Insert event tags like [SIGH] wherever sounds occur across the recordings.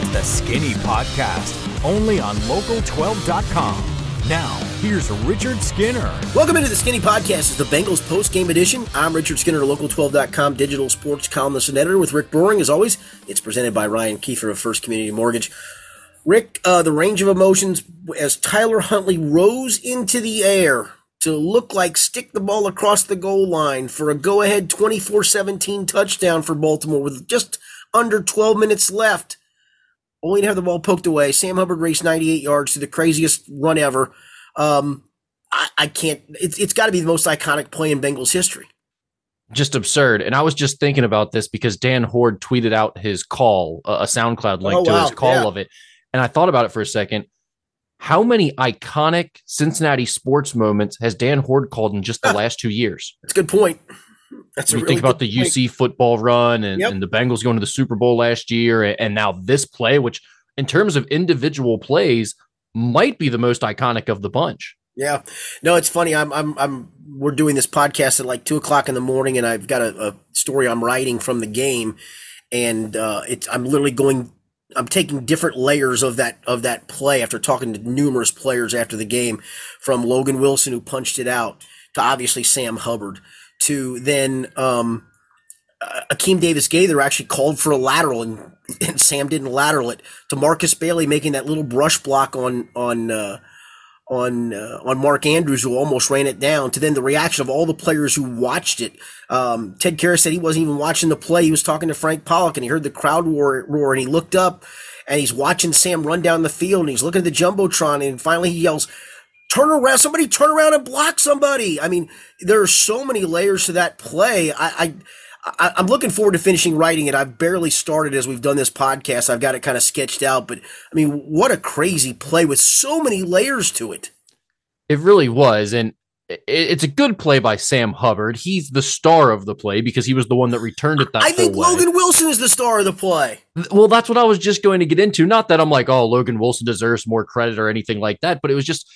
It's the Skinny Podcast, only on local12.com. Now, here's Richard Skinner. Welcome into the Skinny Podcast. It's the Bengals post game edition. I'm Richard Skinner, local12.com digital sports columnist and editor with Rick Broering. As always, it's presented by Ryan Kiefer of First Community Mortgage. Rick, uh, the range of emotions as Tyler Huntley rose into the air to look like stick the ball across the goal line for a go ahead 24 17 touchdown for Baltimore with just under 12 minutes left. Only to have the ball poked away. Sam Hubbard raced 98 yards to the craziest run ever. Um, I, I can't, it's, it's got to be the most iconic play in Bengals history just absurd. And I was just thinking about this because Dan Hoard tweeted out his call, a SoundCloud link oh, to wow. his call yeah. of it. And I thought about it for a second. How many iconic Cincinnati sports moments has Dan Hoard called in just the last two years? That's a good point. That's you really think about the point. UC football run and, yep. and, the Bengals going to the Super Bowl last year, and now this play, which in terms of individual plays might be the most iconic of the bunch. Yeah, no, it's funny. I'm, I'm, I'm. We're doing this podcast at like two o'clock in the morning, and I've got a, a story I'm writing from the game, and uh, it's. I'm literally going I'm taking different layers of that of that play after talking to numerous players after the game, from Logan Wilson who punched it out to obviously Sam Hubbard to then um, uh, Akeem Davis Gaither actually called for a lateral and, and Sam didn't lateral it to Markus Bailey making that little brush block on on uh, on uh, on Mark Andrews, who almost ran it down, to then the reaction of all the players who watched it. Um, Ted Karras said he wasn't even watching the play; he was talking to Frank Pollack and he heard the crowd roar, roar, and he looked up, and he's watching Sam run down the field, and he's looking at the jumbotron, and finally he yells. Turn around! Somebody turn around and block somebody. I mean, there are so many layers to that play. I, I I, am looking forward to finishing writing it. I've barely started as we've done this podcast. I've got it kind of sketched out, but I mean, what a crazy play with so many layers to it. It really was. And it's a good play by Sam Hubbard. He's the star of the play because he was the one that returned it that I think way. Logan Wilson is the star of the play. Well, that's what I was just going to get into. Not that I'm like, oh, Logan Wilson deserves more credit or anything like that, but it was just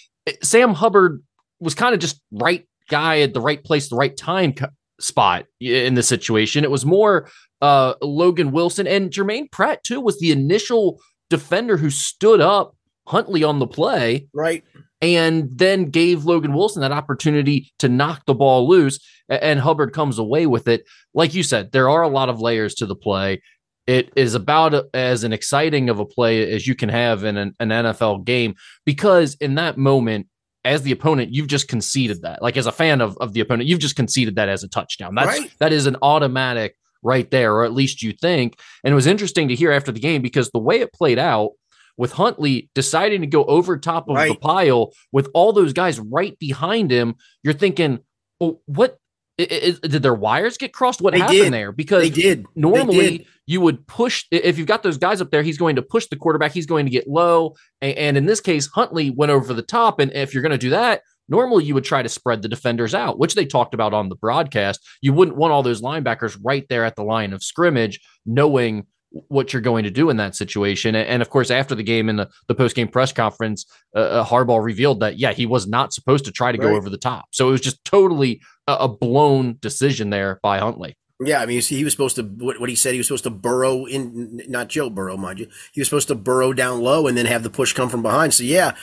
Sam Hubbard was kind of just right guy at the right place, the right time spot in the situation. It was more uh, Logan Wilson and Jermaine Pratt too was the initial defender who stood up Huntley on the play, right, and then gave Logan Wilson that opportunity to knock the ball loose. And Hubbard comes away with it. Like you said, there are a lot of layers to the play. It is about as an exciting of a play as you can have in an, an NFL game because in that moment, as the opponent, you've just conceded that. Like as a fan of, of the opponent, you've just conceded that as a touchdown. That's right. that is an automatic right there, or at least you think. And it was interesting to hear after the game because the way it played out with Huntley deciding to go over top of right. the pile with all those guys right behind him, you're thinking, well, what did their wires get crossed? What they happened did. there? Because they did. Normally, they did. you would push if you've got those guys up there. He's going to push the quarterback. He's going to get low, and, and in this case, Huntley went over the top. And if you're going to do that, normally you would try to spread the defenders out, which they talked about on the broadcast. You wouldn't want all those linebackers right there at the line of scrimmage, knowing what you're going to do in that situation. And, of course, after the game in the, the post game press conference, uh, Harbaugh revealed that, yeah, he was not supposed to try to right. go over the top. So it was just totally a, a blown decision there by Huntley. Yeah, I mean, see, he was supposed to. What, what, he said, he was supposed to burrow in, not Joe Burrow, mind you. He was supposed to burrow down low and then have the push come from behind. So yeah,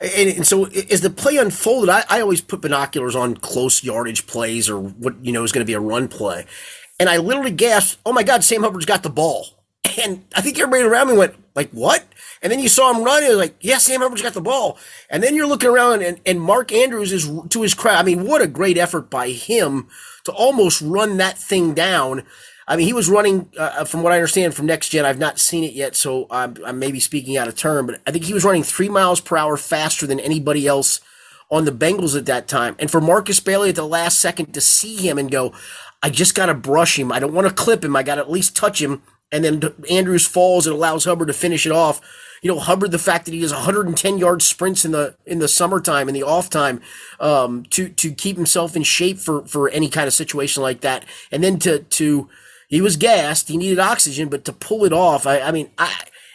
and, and so as the play unfolded, I, I always put binoculars on close yardage plays or what you know is going to be a run play, and I literally gasped, "Oh my God, Sam Hubbard's got the ball!" And I think everybody around me went, like, what? And then you saw him running, like, yeah, Sam Hubbard's got the ball. And then you're looking around and, and Mark Andrews is to his credit. I mean, what a great effort by him to almost run that thing down. I mean, he was running, uh from what I understand from Next Gen. I've not seen it yet, so I'm, I'm maybe speaking out of turn, but I think he was running three miles per hour faster than anybody else on the Bengals at that time. And for Markus Bailey at the last second to see him and go, I just got to brush him. I don't want to clip him. I got to at least touch him and then Andrews falls. It allows Hubbard to finish it off. You know, Hubbard, the fact that he does 110 yard sprints in the in the summertime in the off time um, to to keep himself in shape for for any kind of situation like that, and then to to he was gassed, he needed oxygen, but to pull it off, I, I mean, I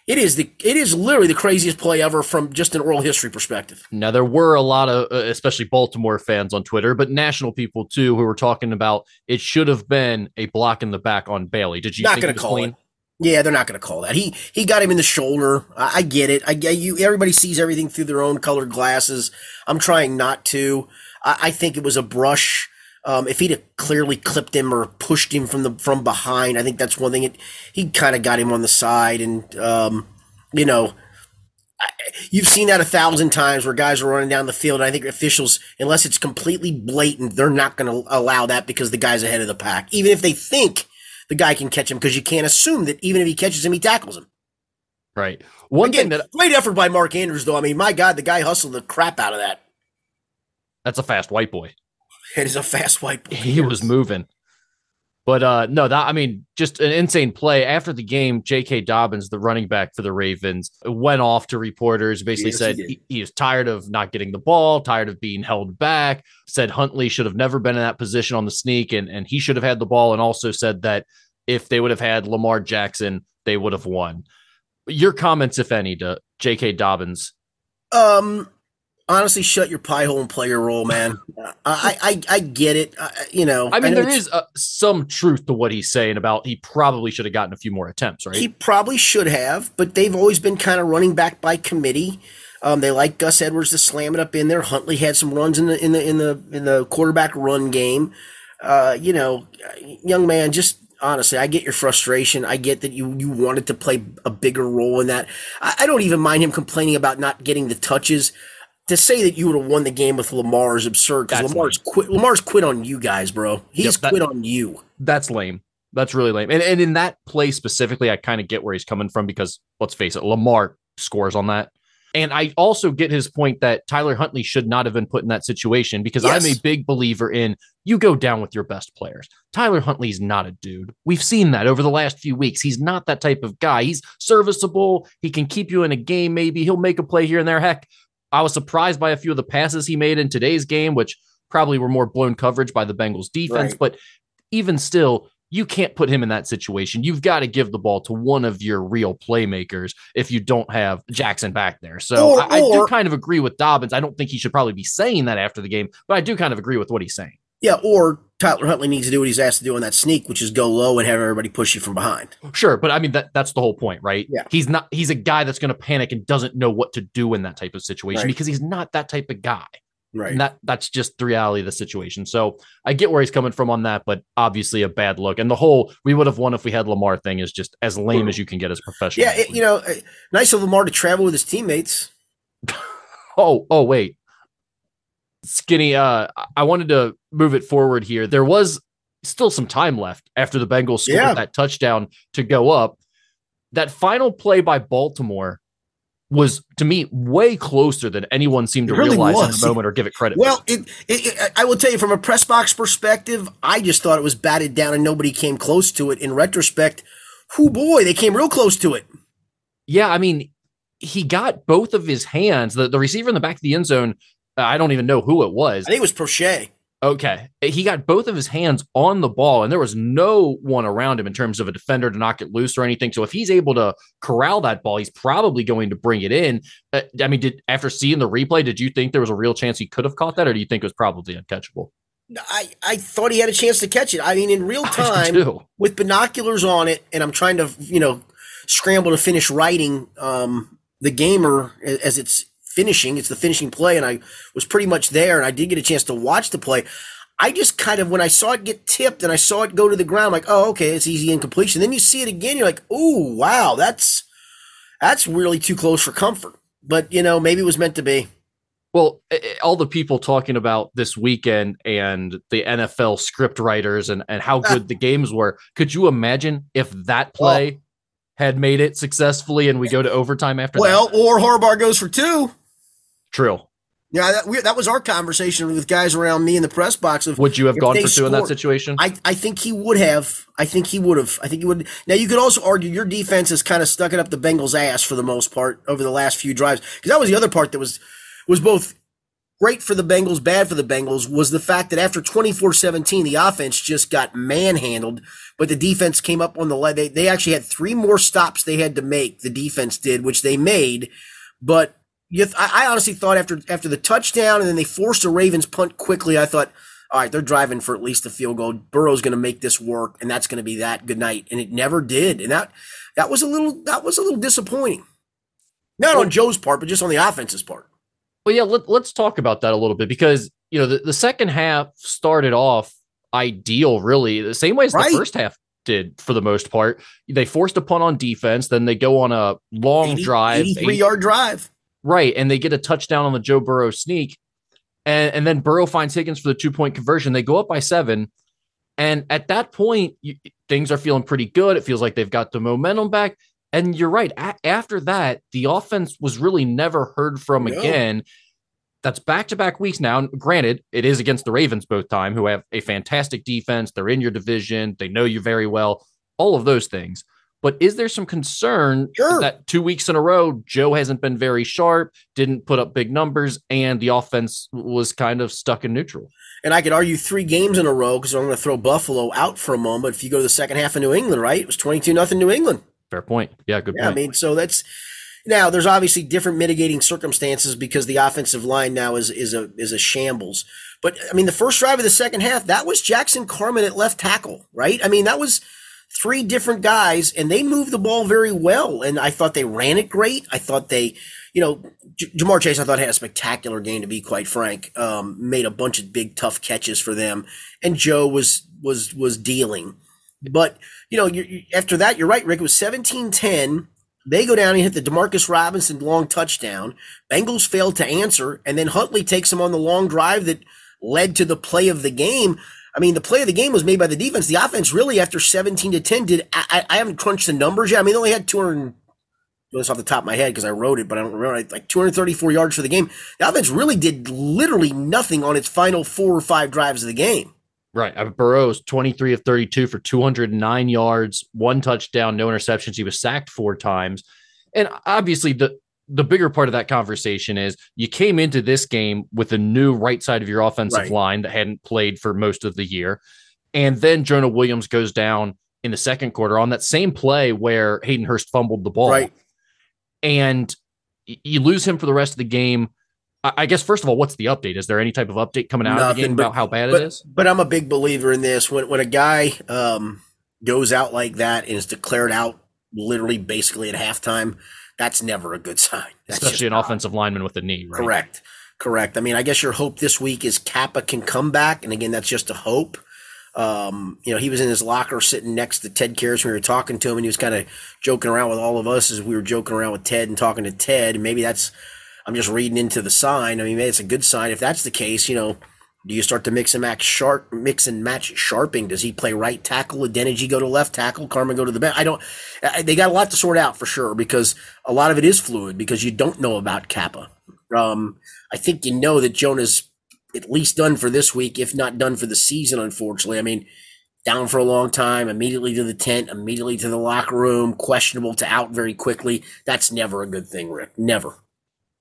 it is the it is literally the craziest play ever from just an oral history perspective. Now there were a lot of uh, especially Baltimore fans on Twitter, but national people too who were talking about it should have been a block in the back on Bailey. Did you not going to call clean? it? Yeah, they're not going to call that. He he got him in the shoulder. I, I, get it. I get you. Everybody sees everything through their own colored glasses. I'm trying not to. I, I think it was a brush. Um, if he'd have clearly clipped him or pushed him from the from behind, I think that's one thing. It, he kind of got him on the side, and um, you know, I, you've seen that a thousand times where guys are running down the field. And I think officials, unless it's completely blatant, they're not going to allow that because the guy's ahead of the pack, even if they think the guy can catch him, because you can't assume that even if he catches him, he tackles him. Right. One Again, thing that great effort by Mark Andrews, though. I mean, my God, the guy hustled the crap out of that. that's a fast white boy. It is a fast white boy. He was moving. But uh no, that I mean, just an insane play. After the game, J.K. Dobbins, the running back for the Ravens, went off to reporters, basically Yes, said did. he, he is tired of not getting the ball, tired of being held back, said Huntley should have never been in that position on the sneak and, and he should have had the ball, and also said that if they would have had Lamar Jackson, they would have won. Your comments, if any, to J.K. Dobbins. Um, honestly, shut your pie hole and play your role, man. [LAUGHS] I, I, I get it. I, you know, I mean, know there is uh, some truth to what he's saying about he probably should have gotten a few more attempts, right? He probably should have, but they've always been kind of running back by committee. Um, they like Gus Edwards to slam it up in there. Huntley had some runs in the in the in the in the quarterback run game. Uh, you know, young man, just honestly, I get your frustration. I get that you you wanted to play a bigger role in that. I, I don't even mind him complaining about not getting the touches. To say that you would have won the game with Lamar is absurd because Lamar's quit. Lamar's quit on you guys, bro. He's Yep, that- quit on you. that's lame. That's really lame. And, and in that play specifically, I kind of get where he's coming from because let's face it, Lamar scores on that. And I also get his point that Tyler Huntley should not have been put in that situation because I'm a big believer in you go down with your best players. Tyler Huntley's not a dude. We've seen that over the last few weeks. He's not that type of guy. He's serviceable. He can keep you in a game, maybe. He'll make a play here and there. Heck, I was surprised by a few of the passes he made in today's game, which probably were more blown coverage by the Bengals defense. Right. But even still, you can't put him in that situation. You've got to give the ball to one of your real playmakers if you don't have Jackson back there. So Or- I, I do kind of agree with Dobbins. I don't think he should probably be saying that after the game, but I do kind of agree with what he's saying. Yeah, or Tyler Huntley needs to do what he's asked to do on that sneak, which is go low and have everybody push you from behind. Sure, but I mean that that's the whole point, right? Yeah. He's not he's a guy that's going to panic and doesn't know what to do in that type of situation Right. because he's not that type of guy. Right. And that that's just the reality of the situation. So I get where he's coming from on that, but obviously a bad look. And the whole we would have won if we had Lamar thing is just as lame as you can get as professional. yeah, it, you know, uh, nice of Lamar to travel with his teammates. [LAUGHS] Oh, oh, wait. Skinny, uh, I- wanted to move it forward here. There was still some time left after the Bengals scored Yeah. that touchdown to go up. That final play by Baltimore was to me way closer than anyone seemed to really realize in the moment or give it credit. Well, it, it, it, I will tell you from a press box perspective, I just thought it was batted down and nobody came close to it. In retrospect, who boy, they came real close to it. yeah, I mean, he got both of his hands. The the receiver in the back of the end zone. Uh, I don't even know who it was. I think it was Proche. Okay. He got both of his hands on the ball, and there was no one around him in terms of a defender to knock it loose or anything. So if he's able to corral that ball, he's probably going to bring it in. Uh, I mean, did after seeing the replay, did you think there was a real chance he could have caught that, or do you think it was probably uncatchable? I, I thought he had a chance to catch it. I mean, in real [LAUGHS] time, with binoculars on it, and I'm trying to, you know, scramble to finish writing um, the gamer as it's finishing. It's the finishing play, and I was pretty much there, and I did get a chance to watch the play. I just kind of, when I saw it get tipped and I saw it go to the ground, like, oh, okay, it's easy incompletion. Then you see it again, you're like, oh, wow, that's that's really too close for comfort. But you know, maybe it was meant to be. Well, all the people talking about this weekend and the NFL script writers and, and how good the games were. Could you imagine if that play had made it successfully and we go to overtime after Well, that? or Harbaugh goes for two. True. Yeah, that, we, that was our conversation with guys around me in the press box of Would you have gone for two in that situation? I, I think he would have. I think he would have. I think he would. Now you could also argue your defense has kind of stuck it up the Bengals' ass for the most part over the last few drives because that was the other part that was was both great for the Bengals, bad for the Bengals was the fact that after 24-17, the offense just got manhandled, but the defense came up on the leg. They they actually had three more stops they had to make. The defense did, which they made, but. You, th- I I honestly thought after after the touchdown and then they forced a Ravens punt quickly, I thought, all right, they're driving for at least a field goal. Burrow's going to make this work, and that's going to be that good night. And it never did. And that that was a little that was a little disappointing. Not on Joe's part, but just on the offense's part. Well, yeah, let, us talk about that a little bit because you know the, the second half started off ideal, really the same way as right. the first half did for the most part. They forced a punt on defense, then they go on a long 80, drive, 83 yard drive. Right. And they get a touchdown on the Joe Burrow sneak. And, and then Burrow finds Higgins for the two point conversion. They go up by seven. And at that point, you, things are feeling pretty good. It feels like they've got the momentum back. And you're right. A- after that, the offense was really never heard from no. again. That's back to back weeks now. Granted, it is against the Ravens both time, who have a fantastic defense. They're in your division. They know you very well. All of those things. But is there some concern sure. that two weeks in a row, Joe hasn't been very sharp, didn't put up big numbers, and the offense was kind of stuck in neutral? And I could argue three games in a row because I'm going to throw Buffalo out for a moment. If you go to the second half of New England, right? It was 22 nothing New England. Fair point. Yeah, good yeah, point. I mean, so that's now there's obviously different mitigating circumstances because the offensive line now is is a is a shambles. But I mean, the first drive of the second half, that was Jackson Carman at left tackle, right? I mean, that was three different guys and they moved the ball very well. And I thought they ran it great. I thought they, you know, J- Ja'Marr Chase, I thought had a spectacular game to be quite frank. Um, made a bunch of big tough catches for them, and Joe was was was dealing. But you know, you, you, after that, you're right, Rick. It was 17-10. They go down and hit the Demarcus Robinson long touchdown. Bengals failed to answer, and then Huntley takes them on the long drive that led to the play of the game. I mean, the play of the game was made by the defense. The offense really, after 17 to 10, did I, I haven't crunched the numbers yet. I mean, they only had 200 this off the top of my head because I wrote it, but I don't remember. Like 234 yards for the game. The offense really did literally nothing on its final four or five drives of the game. Right. Uh, Burrow's 23 of 32 for 209 yards, one touchdown, no interceptions. He was sacked four times. And obviously, the the bigger part of that conversation is you came into this game with a new right side of your offensive right. line that hadn't played for most of the year. And then Jonah Williams goes down in the second quarter on that same play where Hayden Hurst fumbled the ball. Right. And you lose him for the rest of the game. I guess first of all, what's the update? Is there any type of update coming out Nothing, of the game but, about how bad but, it is? But I'm a big believer in this. When when a guy um, goes out like that and is declared out literally basically at halftime, that's never a good sign. That's Especially an not. offensive lineman with a knee, right? Correct. Correct. I mean, I guess your hope this week is Cappa can come back. And again, that's just a hope. Um, you know, he was in his locker sitting next to Ted Karras when we were talking to him, and he was kind of joking around with all of us as we were joking around with Ted and talking to Ted. And maybe that's, I'm just reading into the sign. I mean, maybe it's a good sign. If that's the case, you know, do you start to mix and match sharp, mix and match Scharping? Does he play right tackle? Adeniji go to left tackle? Carman go to the bench? I don't. They got a lot to sort out for sure because a lot of it is fluid because you don't know about Cappa. Um, I think you know that Jonah's at least done for this week, if not done for the season. Unfortunately, I mean, down for a long time, immediately to the tent, immediately to the locker room, questionable to out very quickly. That's never a good thing, Rick. Never.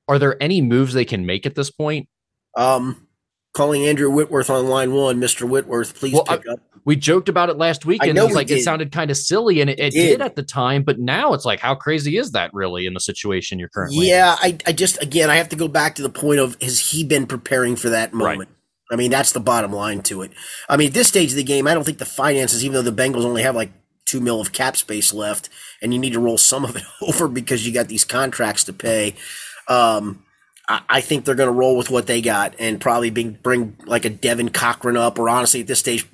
Are there any moves they can make at this point? Um, calling Andrew Whitworth on line one. Mr. Whitworth, please well, pick I, up. We joked about it last week, and it was like did. it sounded kind of silly, and it, it did. did. at the time. But now it's like, how crazy is that really in the situation you're currently? Yeah, I, I just again, I have to go back to the point of has he been preparing for that moment? Right. I mean, that's the bottom line to it. I mean, at this stage of the game, I don't think the finances, even though the Bengals only have like two mil of cap space left, and you need to roll some of it [LAUGHS] over because you got these contracts to pay. Um, I think they're going to roll with what they got and probably bring, bring like a Devin Cochran up. Or honestly, at this stage,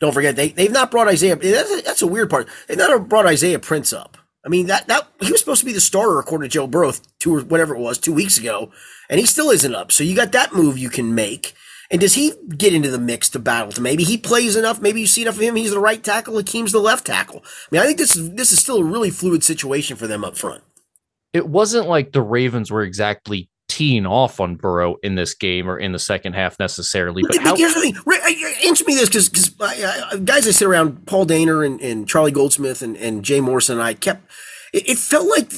don't forget they they've not brought Isaiah. That's a, that's a weird part. They've not brought Isaiah Prince up. I mean that that he was supposed to be the starter according to Joe Burrow two or whatever it was two weeks ago, and he still isn't up. So you got that move you can make. And does he get into the mix to battle? To maybe he plays enough. Maybe you see enough of him. He's the right tackle. Akeem's the left tackle. I mean, I think this is this is still a really fluid situation for them up front. It wasn't like the Ravens were exactly teeing off on Burrow in this game or in the second half necessarily. But how- here's the thing: uh, uh, answer me this, because because uh, guys I sit around, Paul Dehner and, and Charlie Goldsmith and, and Jay Morrison, and I kept it, it felt like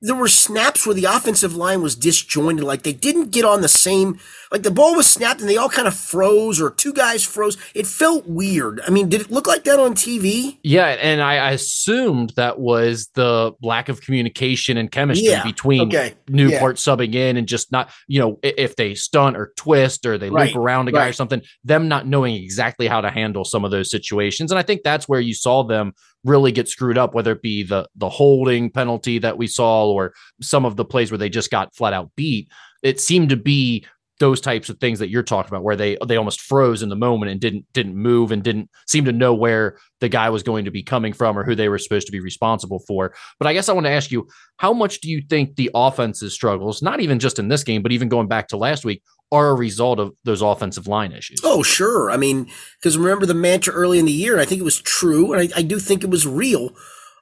there were snaps where the offensive line was disjointed, like they didn't get on the same. Like the ball was snapped and they all kind of froze, or two guys froze. It felt weird. I mean, did it look like that on TV? Yeah, and I, assumed that was the lack of communication and chemistry Yeah, between okay, Newport subbing in and just not, you know, if they stunt or twist or they Right, loop around a guy or something, them not knowing exactly how to handle some of those situations. And I think that's where you saw them really get screwed up, whether it be the the holding penalty that we saw or some of the plays where they just got flat out beat. It seemed to be those types of things that you're talking about where they they almost froze in the moment and didn't didn't move and didn't seem to know where the guy was going to be coming from or who they were supposed to be responsible for. But I guess I want to ask you, how much do you think the offense's struggles, not even just in this game, but even going back to last week, are a result of those offensive line issues? Oh, sure. I mean, because remember the mantra early in the year, and I think it was true, and I, I do think it was real.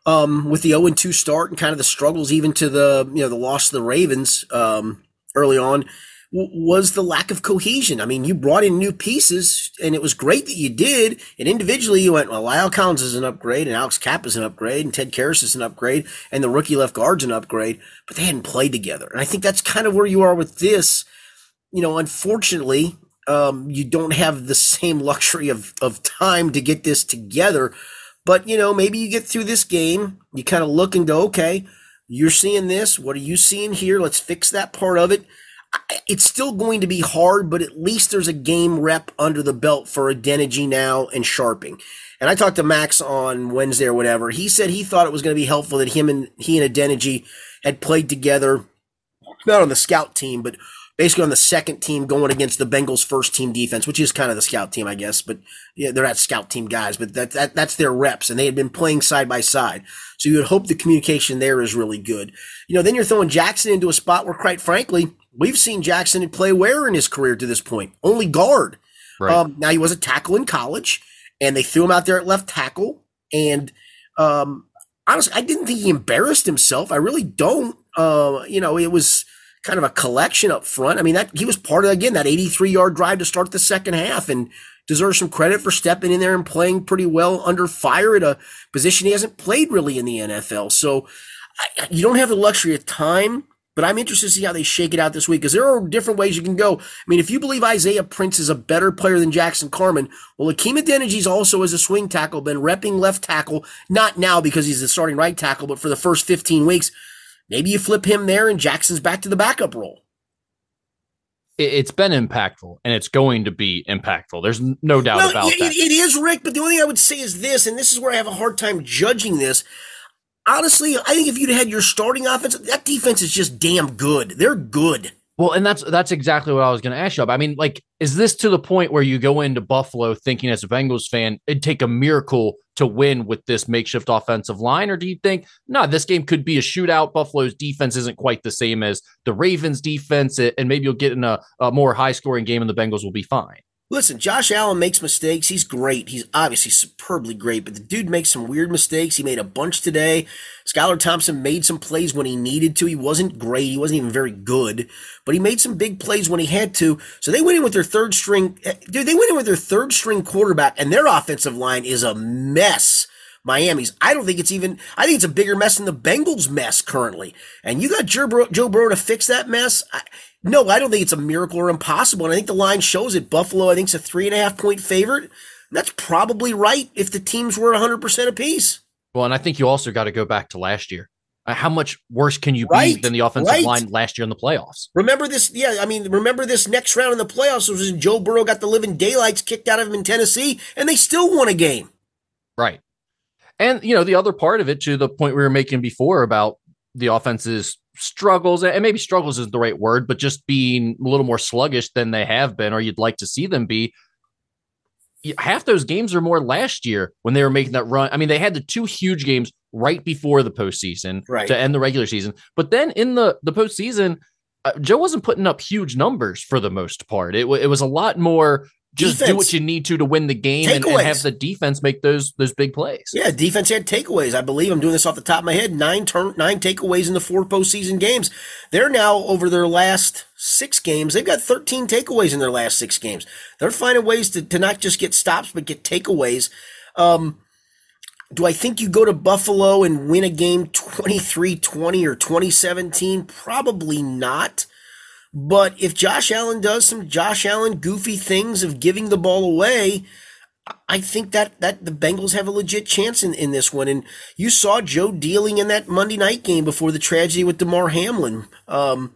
Um, with the 0 2 start and kind of the struggles, even to the you know the loss to the Ravens um, early on, was the lack of cohesion. I mean, you brought in new pieces, and it was great that you did. And individually, you went, well, La'el Collins is an upgrade, and Alex Kapp is an upgrade, and Ted Karras is an upgrade, and the rookie left guard's an upgrade, but they hadn't played together. And I think that's kind of where you are with this. You know, unfortunately, um, you don't have the same luxury of, of time to get this together. But, you know, maybe you get through this game, you kind of look and go, okay, you're seeing this. What are you seeing here? Let's fix that part of it. It's still going to be hard, but at least there's a game rep under the belt for Adeniji now and Scharping. And I talked to Max on Wednesday or whatever. He said he thought it was going to be helpful that him and he and Adeniji had played together, not on the scout team, but basically on the second team going against the Bengals first team defense, which is kind of the scout team, I guess. But yeah, they're not scout team guys, but that, that that's their reps, and they had been playing side by side. So you would hope the communication there is really good. You know, then you're throwing Jackson into a spot where, quite frankly, we've seen Jackson play where in his career to this point? Only guard. Right. Um, now he was a tackle in college, and they threw him out there at left tackle. And um, honestly, I didn't think he embarrassed himself. I really don't. Uh, you know, it was kind of a collection up front. I mean, that he was part of again that 83 yard drive to start the second half, and deserves some credit for stepping in there and playing pretty well under fire at a position he hasn't played really in the NFL. So I, you don't have the luxury of time. But I'm interested to see how they shake it out this week because there are different ways you can go. I mean, if you believe Isaiah Prince is a better player than Jackson Carman, well, Akeem Adeniji also as a swing tackle been repping left tackle, not now because he's the starting right tackle, but for the first 15 weeks. Maybe you flip him there and Jackson's back to the backup role. It, it's been impactful and it's going to be impactful. There's no doubt Well, about it- that. it- it is, Rick, but the only thing I would say is this, and this is where I have a hard time judging this. Honestly, I think if you'd had your starting offense, that defense is just damn good. They're good. Well, and that's that's exactly what I was going to ask you about. I mean, like, is this to the point where you go into Buffalo thinking, as a Bengals fan, it'd take a miracle to win with this makeshift offensive line, or do you think, no, this game could be a shootout? Buffalo's defense isn't quite the same as the Ravens' defense, and maybe you'll get in a, a more high scoring game, and the Bengals will be fine. Listen, Josh Allen makes mistakes. He's great. He's obviously superbly great, but the dude makes some weird mistakes. He made a bunch today. Skylar Thompson made some plays when he needed to. He wasn't great. He wasn't even very good, but he made some big plays when he had to. So they went in with their third string. eh, Dude, they went in with their third string quarterback, and their offensive line is a mess. Miami's. I don't think it's even. I think it's a bigger mess than the Bengals' mess currently. And you got Joe Burrow, Joe Burrow to fix that mess. I, no, I don't think it's a miracle or impossible. And I think the line shows it. Buffalo, I think, is a three and a half point favorite. That's probably right if the teams were 100% apiece. Well, and I think you also got to go back to last year. Uh, How much worse can you Right, be than the offensive right. line last year in the playoffs? Remember this? Yeah, I mean, remember this next round in the playoffs was when Joe Burrow got the living daylights kicked out of him in Tennessee, and they still won a game. Right. And you know, the other part of it to the point we were making before about the offense's struggles, and maybe struggles isn't the right word, but just being a little more sluggish than they have been, or you'd like to see them be. Half those games are more last year when they were making that run. I mean, they had the two huge games right before the postseason Right. to end the regular season, but then in the the postseason, uh, Joe wasn't putting up huge numbers for the most part. It, wa- it was a lot more just do what you need to to win the game and, and have the defense make those those big plays. Yeah, defense had takeaways. I believe I'm doing this off the top of my head. Nine turn, nine takeaways in the four postseason games. They're now over their last six games. They've got 13 takeaways in their last six games. They're finding ways to, to not just get stops, but get takeaways. Um, Do I think you go to Buffalo and win a game 23 20 or 2017? Probably not. But if Josh Allen does some Josh Allen goofy things of giving the ball away, I think that that the Bengals have a legit chance in, in this one. And you saw Joe dealing in that Monday night game before the tragedy with Damar Hamlin. Um,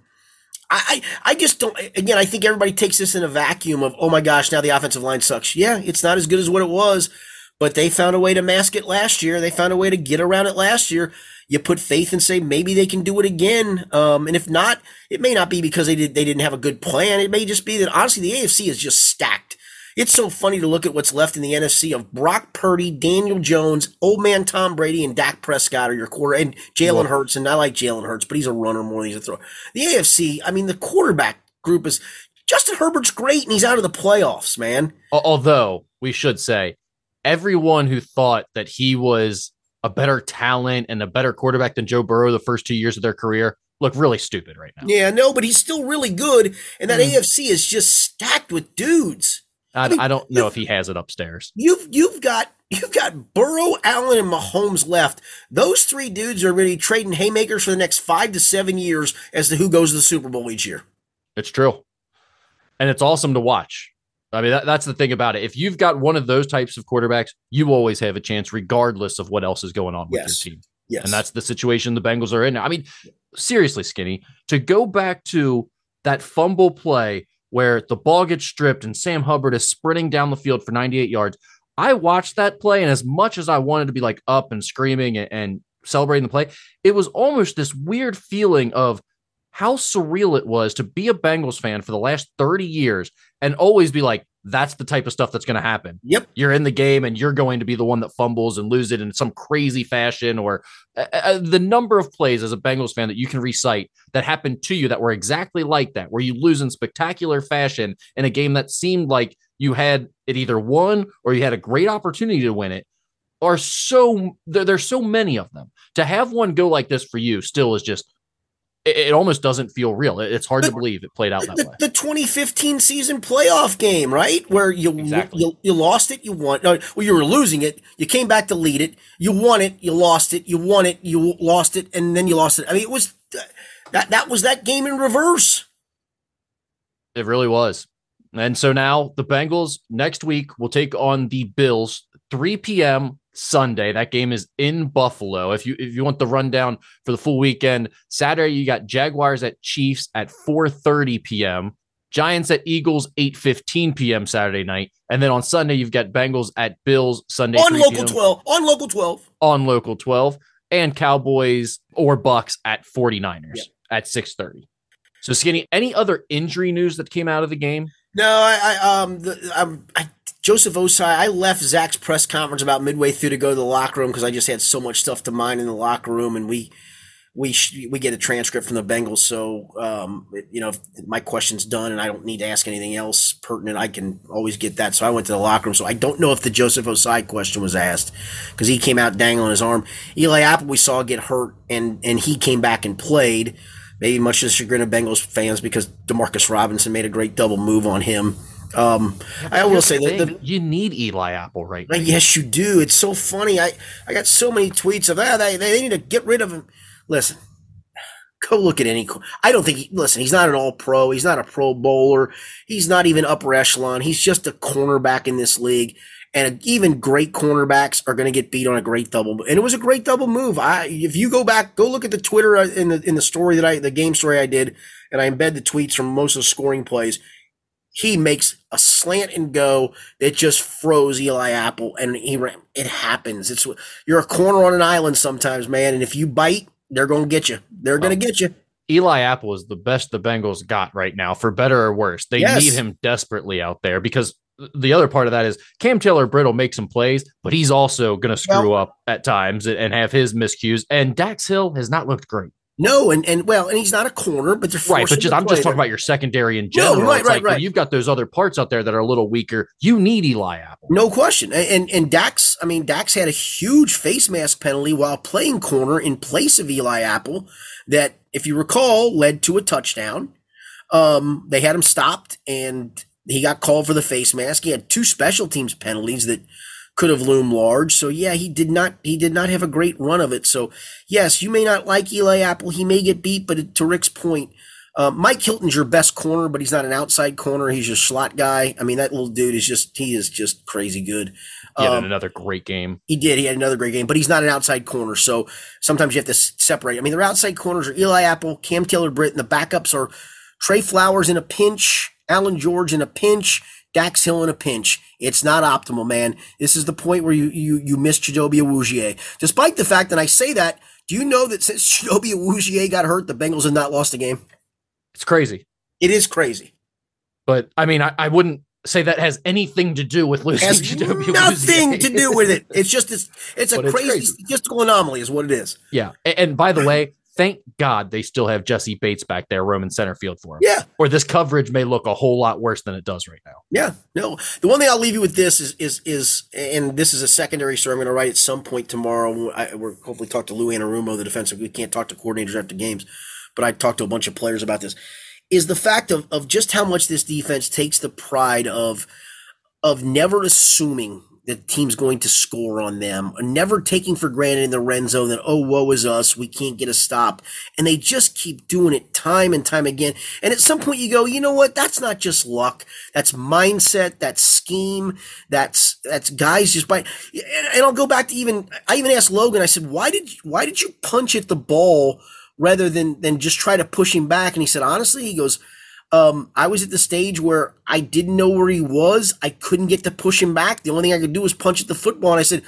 I, I just don't. Again, I think everybody takes this in a vacuum of, oh my gosh, now the offensive line sucks. Yeah, it's not as good as what it was, but they found a way to mask it last year. They found a way to get around it last year. You put faith and say maybe they can do it again. Um, and if not, it may not be because they did they didn't have a good plan. It may just be that honestly the AFC is just stacked. It's so funny to look at what's left in the NFC of Brock Purdy, Daniel Jones, old man Tom Brady, and Dak Prescott are your quarter, and Jalen Hurts. And I like Jalen Hurts, but he's a runner more than he's a thrower. The AFC, I mean, the quarterback group is Justin Herbert's great, and he's out of the playoffs, man. Although we should say, everyone who thought that he was a better talent and a better quarterback than Joe Burrow the first two years of their career look really stupid right now. Yeah, no, but he's still really good, and that mm. AFC is just stacked with dudes. I, I, mean, I don't know if he has it upstairs. You've you've got you've got Burrow, Allen, and Mahomes left. Those three dudes are really trading haymakers for the next five to seven years as to who goes to the Super Bowl each year. It's true, and it's awesome to watch. I mean, that, that's the thing about it. If you've got one of those types of quarterbacks, you always have a chance, regardless of what else is going on with yes. your team. Yes. And that's the situation the Bengals are in. I mean, seriously, Skinny, to go back to that fumble play where the ball gets stripped and Sam Hubbard is sprinting down the field for 98 yards. I watched that play, and as much as I wanted to be like up and screaming and, and celebrating the play, it was almost this weird feeling of how surreal it was to be a Bengals fan for the last 30 years and always be like, that's the type of stuff that's going to happen. Yep. You're in the game and you're going to be the one that fumbles and lose it in some crazy fashion or uh, uh, the number of plays as a Bengals fan that you can recite that happened to you that were exactly like that, where you lose in spectacular fashion in a game that seemed like you had it either won or you had a great opportunity to win it are so there, there's so many of them to have one go like this for you still is just it, it almost doesn't feel real. It, it's hard to believe it played out that the, way. The 2015 season playoff game, right, where you exactly. you, you, lost it, you won. No, well, you were losing it. You came back to lead it. You won it. You lost it. You won it. You lost it, and then you lost it. I mean, it was that that was that game in reverse. It really was. And so now the Bengals next week will take on the Bills 3 p.m. Sunday. That game is in Buffalo. If you if you want the rundown for the full weekend, Saturday you got Jaguars at Chiefs at 4:30 p.m. Giants at Eagles 8:15 p.m. Saturday night, and then on Sunday you've got Bengals at Bills Sunday on local 12 on local 12 on local 12 and Cowboys or Bucs at 49ers yep. at 6:30. So skinny, any other injury news that came out of the game? No, I, I um the, um, I Joseph Ossai, I left Zac's press conference about midway through to go to the locker room because I just had so much stuff to mind in the locker room, and we we we get a transcript from the Bengals. So um, you know, if my question's done and I don't need to ask anything else pertinent, I can always get that. So I went to the locker room. So I don't know if the Joseph Ossai question was asked because he came out dangling his arm. Eli Apple we saw get hurt, and and he came back and played. Maybe much to the chagrin of Bengals fans because Demarcus Robinson made a great double move on him. Um, I will say that you need Eli Apple right now. Yes, you do. It's so funny. I, I got so many tweets of that. Ah, they, they need to get rid of him. Listen, [SIGHS] go look at any. I don't think. He, listen, he's not an All Pro. He's not a Pro Bowler. He's not even upper echelon. He's just a cornerback in this league. And even great cornerbacks are going to get beat on a great double. And it was a great double move. I, if you go back, go look at the Twitter uh, in the in the story that I, the game story I did, and I embed the tweets from most of the scoring plays he makes a slant and go that just froze Eli Apple, and he ran. It happens. It's you're a corner on an island sometimes, man. And if you bite, they're going to get you. They're going to get you. Eli Apple is the best the Bengals got right now, for better or worse. They yes. need him desperately out there because the other part of that is Cam Taylor Brittle makes some plays, but he's also going to screw well, up at times and have his miscues. And Dax Hill has not looked great. No, and and well, and he's not a corner, but they're right. But just I'm just talking about your secondary in general. No, right, right, like, right. You've got those other parts out there that are a little weaker. You need Eli Apple, no question. And and Dax, I mean, Dax had a huge face mask penalty while playing corner in place of Eli Apple. That, if you recall, led to a touchdown. Um, they had him stopped, and he got called for the face mask. He had two special teams penalties that could have loomed large. So yeah, he did not he did not have a great run of it. So yes, you may not like Eli Apple. He may get beat, but to Rick's point, uh, Mike Hilton's your best corner, but he's not an outside corner. He's your slot guy. I mean, that little dude is just he is just crazy good. He had um, another great game. He did. He had another great game, but he's not an outside corner. So sometimes you have to separate. I mean, their outside corners are Eli Apple, Cam Taylor Britt, and the backups are Trey Flowers in a pinch, Allan George in a pinch, Dax Hill in a pinch. It's not optimal, man. This is the point where you you you miss Chidobe Awuzie. Despite the fact that I say that, do you know that since [LAUGHS] Chidobe Awuzie got hurt, the Bengals have not lost a game? It's crazy. It is crazy. But I mean, I, I wouldn't say that has anything to do with losing has Chidobe nothing to do with it. [LAUGHS] It's just it's it's a crazy, crazy, statistical anomaly, is what it is. Yeah, and, and by the way, thank God they still have Jessie Bates back there, Roman center field for him. Yeah. Or this coverage may look a whole lot worse than it does right now. Yeah. No. The one thing I'll leave you with this is is is and this is a secondary story I'm going to write at some point tomorrow. I, we're hopefully talk to Lou Anarumo, the defensive. We can't talk to coordinators after games, but I talked to a bunch of players about this. Is the fact of of just how much this defense takes the pride of of never assuming the team's going to score on them, never taking for granted in the red zone that, oh, woe is us, we can't get a stop. And they just keep doing it time and time again. And at some point you go, you know what? That's not just luck. That's mindset. That's scheme. That's, that's guys just by, and I'll go back to even, I even asked Logan, I said, why did, why did you punch at the ball rather than, than just try to push him back? And he said, honestly, he goes, um, I was at the stage where I didn't know where he was. I couldn't get to push him back. The only thing I could do was punch at the football. And I said,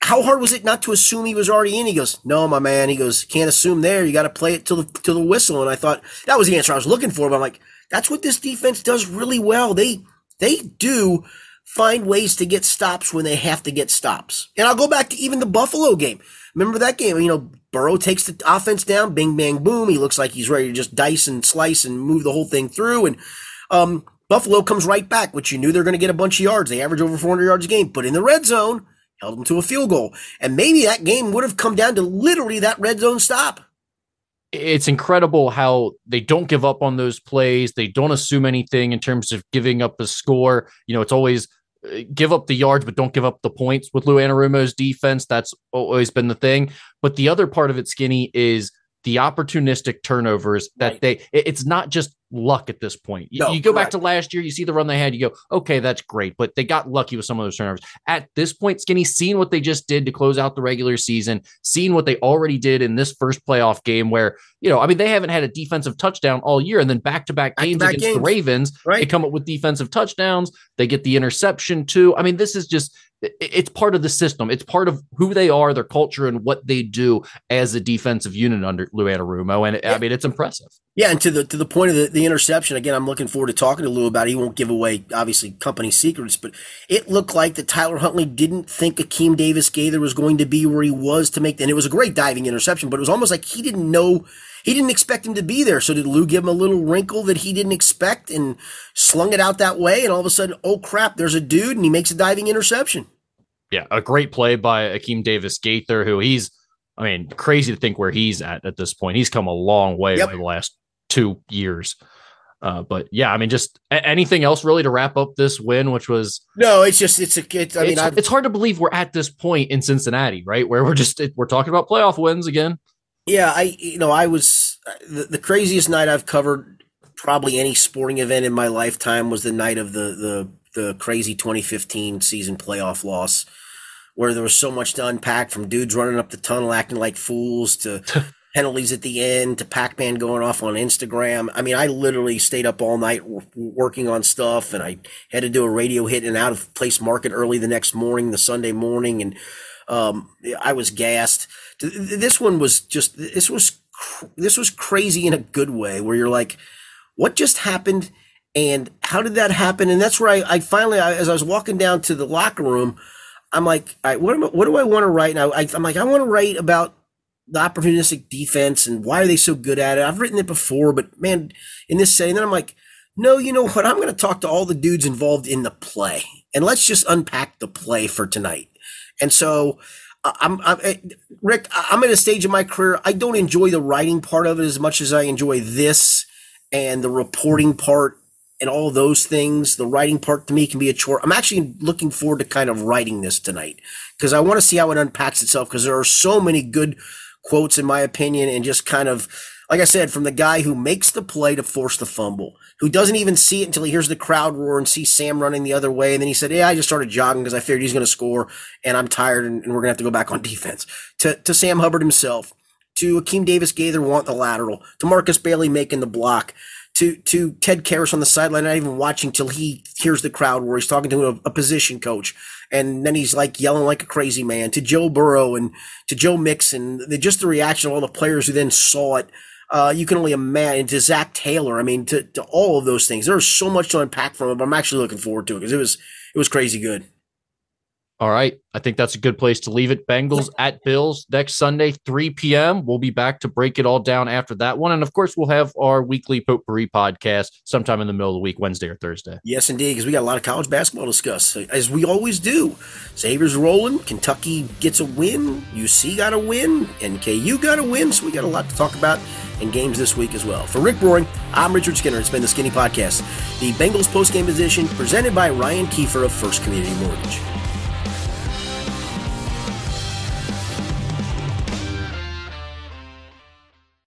how hard was it not to assume he was already in? He goes, no, my man. He goes, can't assume there. You got to play it till the, till the whistle. And I thought that was the answer I was looking for. But I'm like, that's what this defense does really well. They, they do find ways to get stops when they have to get stops. And I'll go back to even the Buffalo game. Remember that game? You know, Burrow takes the offense down, bing, bang, boom. He looks like he's ready to just dice and slice and move the whole thing through. And um, Buffalo comes right back, which you knew they're going to get a bunch of yards. They average over 400 yards a game, but in the red zone, held them to a field goal. And maybe that game would have come down to literally that red zone stop. It's incredible how they don't give up on those plays. They don't assume anything in terms of giving up a score. You know, it's always give up the yards, but don't give up the points with Lou Anarumo's defense. That's always been the thing. But the other part of it, Skinny, is the opportunistic turnovers that right. they it's not just luck at this point. You, no, you go correct. back to last year, you see the run they had, you go, okay, that's great, but they got lucky with some of those turnovers. At this point, Skinny, seeing what they just did to close out the regular season, seeing what they already did in this first playoff game, where you know, I mean, they haven't had a defensive touchdown all year, and then back to back games against games. the Ravens, right. they come up with defensive touchdowns, they get the interception too. I mean, this is just it's part of the system. It's part of who they are, their culture, and what they do as a defensive unit under Lou Anarumo. And yeah. I mean, it's impressive. Yeah, and to the to the point of the, the interception, again, I'm looking forward to talking to Lou about it. He won't give away obviously company secrets, but it looked like that Tyler Huntley didn't think Akeem Davis Gaither was going to be where he was to make and it was a great diving interception, but it was almost like he didn't know he didn't expect him to be there. So did Lou give him a little wrinkle that he didn't expect and slung it out that way? And all of a sudden, oh crap, there's a dude and he makes a diving interception. Yeah, a great play by Akeem Davis Gaither, who he's, I mean, crazy to think where he's at at this point. He's come a long way yep. over the last two years. Uh, but yeah, I mean, just a- anything else really to wrap up this win, which was no, it's just it's a it's, I mean, it's, it's, hard to believe we're at this point in Cincinnati, right? Where we're just we're talking about playoff wins again. Yeah, I you know I was the, the craziest night I've covered probably any sporting event in my lifetime was the night of the the the crazy 2015 season playoff loss, where there was so much to unpack from dudes running up the tunnel acting like fools to [LAUGHS] penalties at the end to Pac-Man going off on Instagram. I mean, I literally stayed up all night working on stuff, and I had to do a radio hit and out of place market early the next morning, the Sunday morning, and um, I was gassed. This one was just this was this was crazy in a good way, where you're like, what just happened, and how did that happen? And that's where I, I finally, I, as I was walking down to the locker room, I'm like, what, am I, what do I want to write? now? I, I'm like, I want to write about the opportunistic defense and why are they so good at it? I've written it before, but man, in this setting, then I'm like, no, you know what? I'm going to talk to all the dudes involved in the play, and let's just unpack the play for tonight. And so I'm, I'm, eh, Rick. I'm at a stage in my career. I don't enjoy the writing part of it as much as I enjoy this and the reporting part and all those things. The writing part to me can be a chore. I'm actually looking forward to kind of writing this tonight because I want to see how it unpacks itself because there are so many good quotes in my opinion and just kind of like I said, from the guy who makes the play to force the fumble, who doesn't even see it until he hears the crowd roar and sees Sam running the other way. And then he said, Yeah, I just started jogging because I figured he's going to score and I'm tired and, and we're going to have to go back on [LAUGHS] defense. To, to Sam Hubbard himself, to Akeem Davis Gaither want the lateral, to Markus Bailey making the block, to to Ted Karras on the sideline, not even watching till he hears the crowd where he's talking to a, a, position coach, and then he's like yelling like a crazy man. To Joe Burrow and to Joe Mixon, the, just the reaction of all the players who then saw it. Uh, you can only imagine to Zac Taylor. I mean, to, to all of those things. There's so much to unpack from it, but I'm actually looking forward to it because it was it was crazy good. All right. I think that's a good place to leave it. Bengals at Bills next Sunday, 3 p.m. We'll be back to break it all down after that one. And of course, we'll have our weekly potpourri podcast sometime in the middle of the week, Wednesday or Thursday. Yes, indeed, because we got a lot of college basketball to discuss, as we always do. Xavier's rolling. Kentucky gets a win. UC got a win. NKU got a win. So we got a lot to talk about in games this week as well. For Rick Broering, I'm Richard Skinner. It's been the Skinny Podcast, the Bengals post game edition presented by Ryan Kiefer of First Community Mortgage.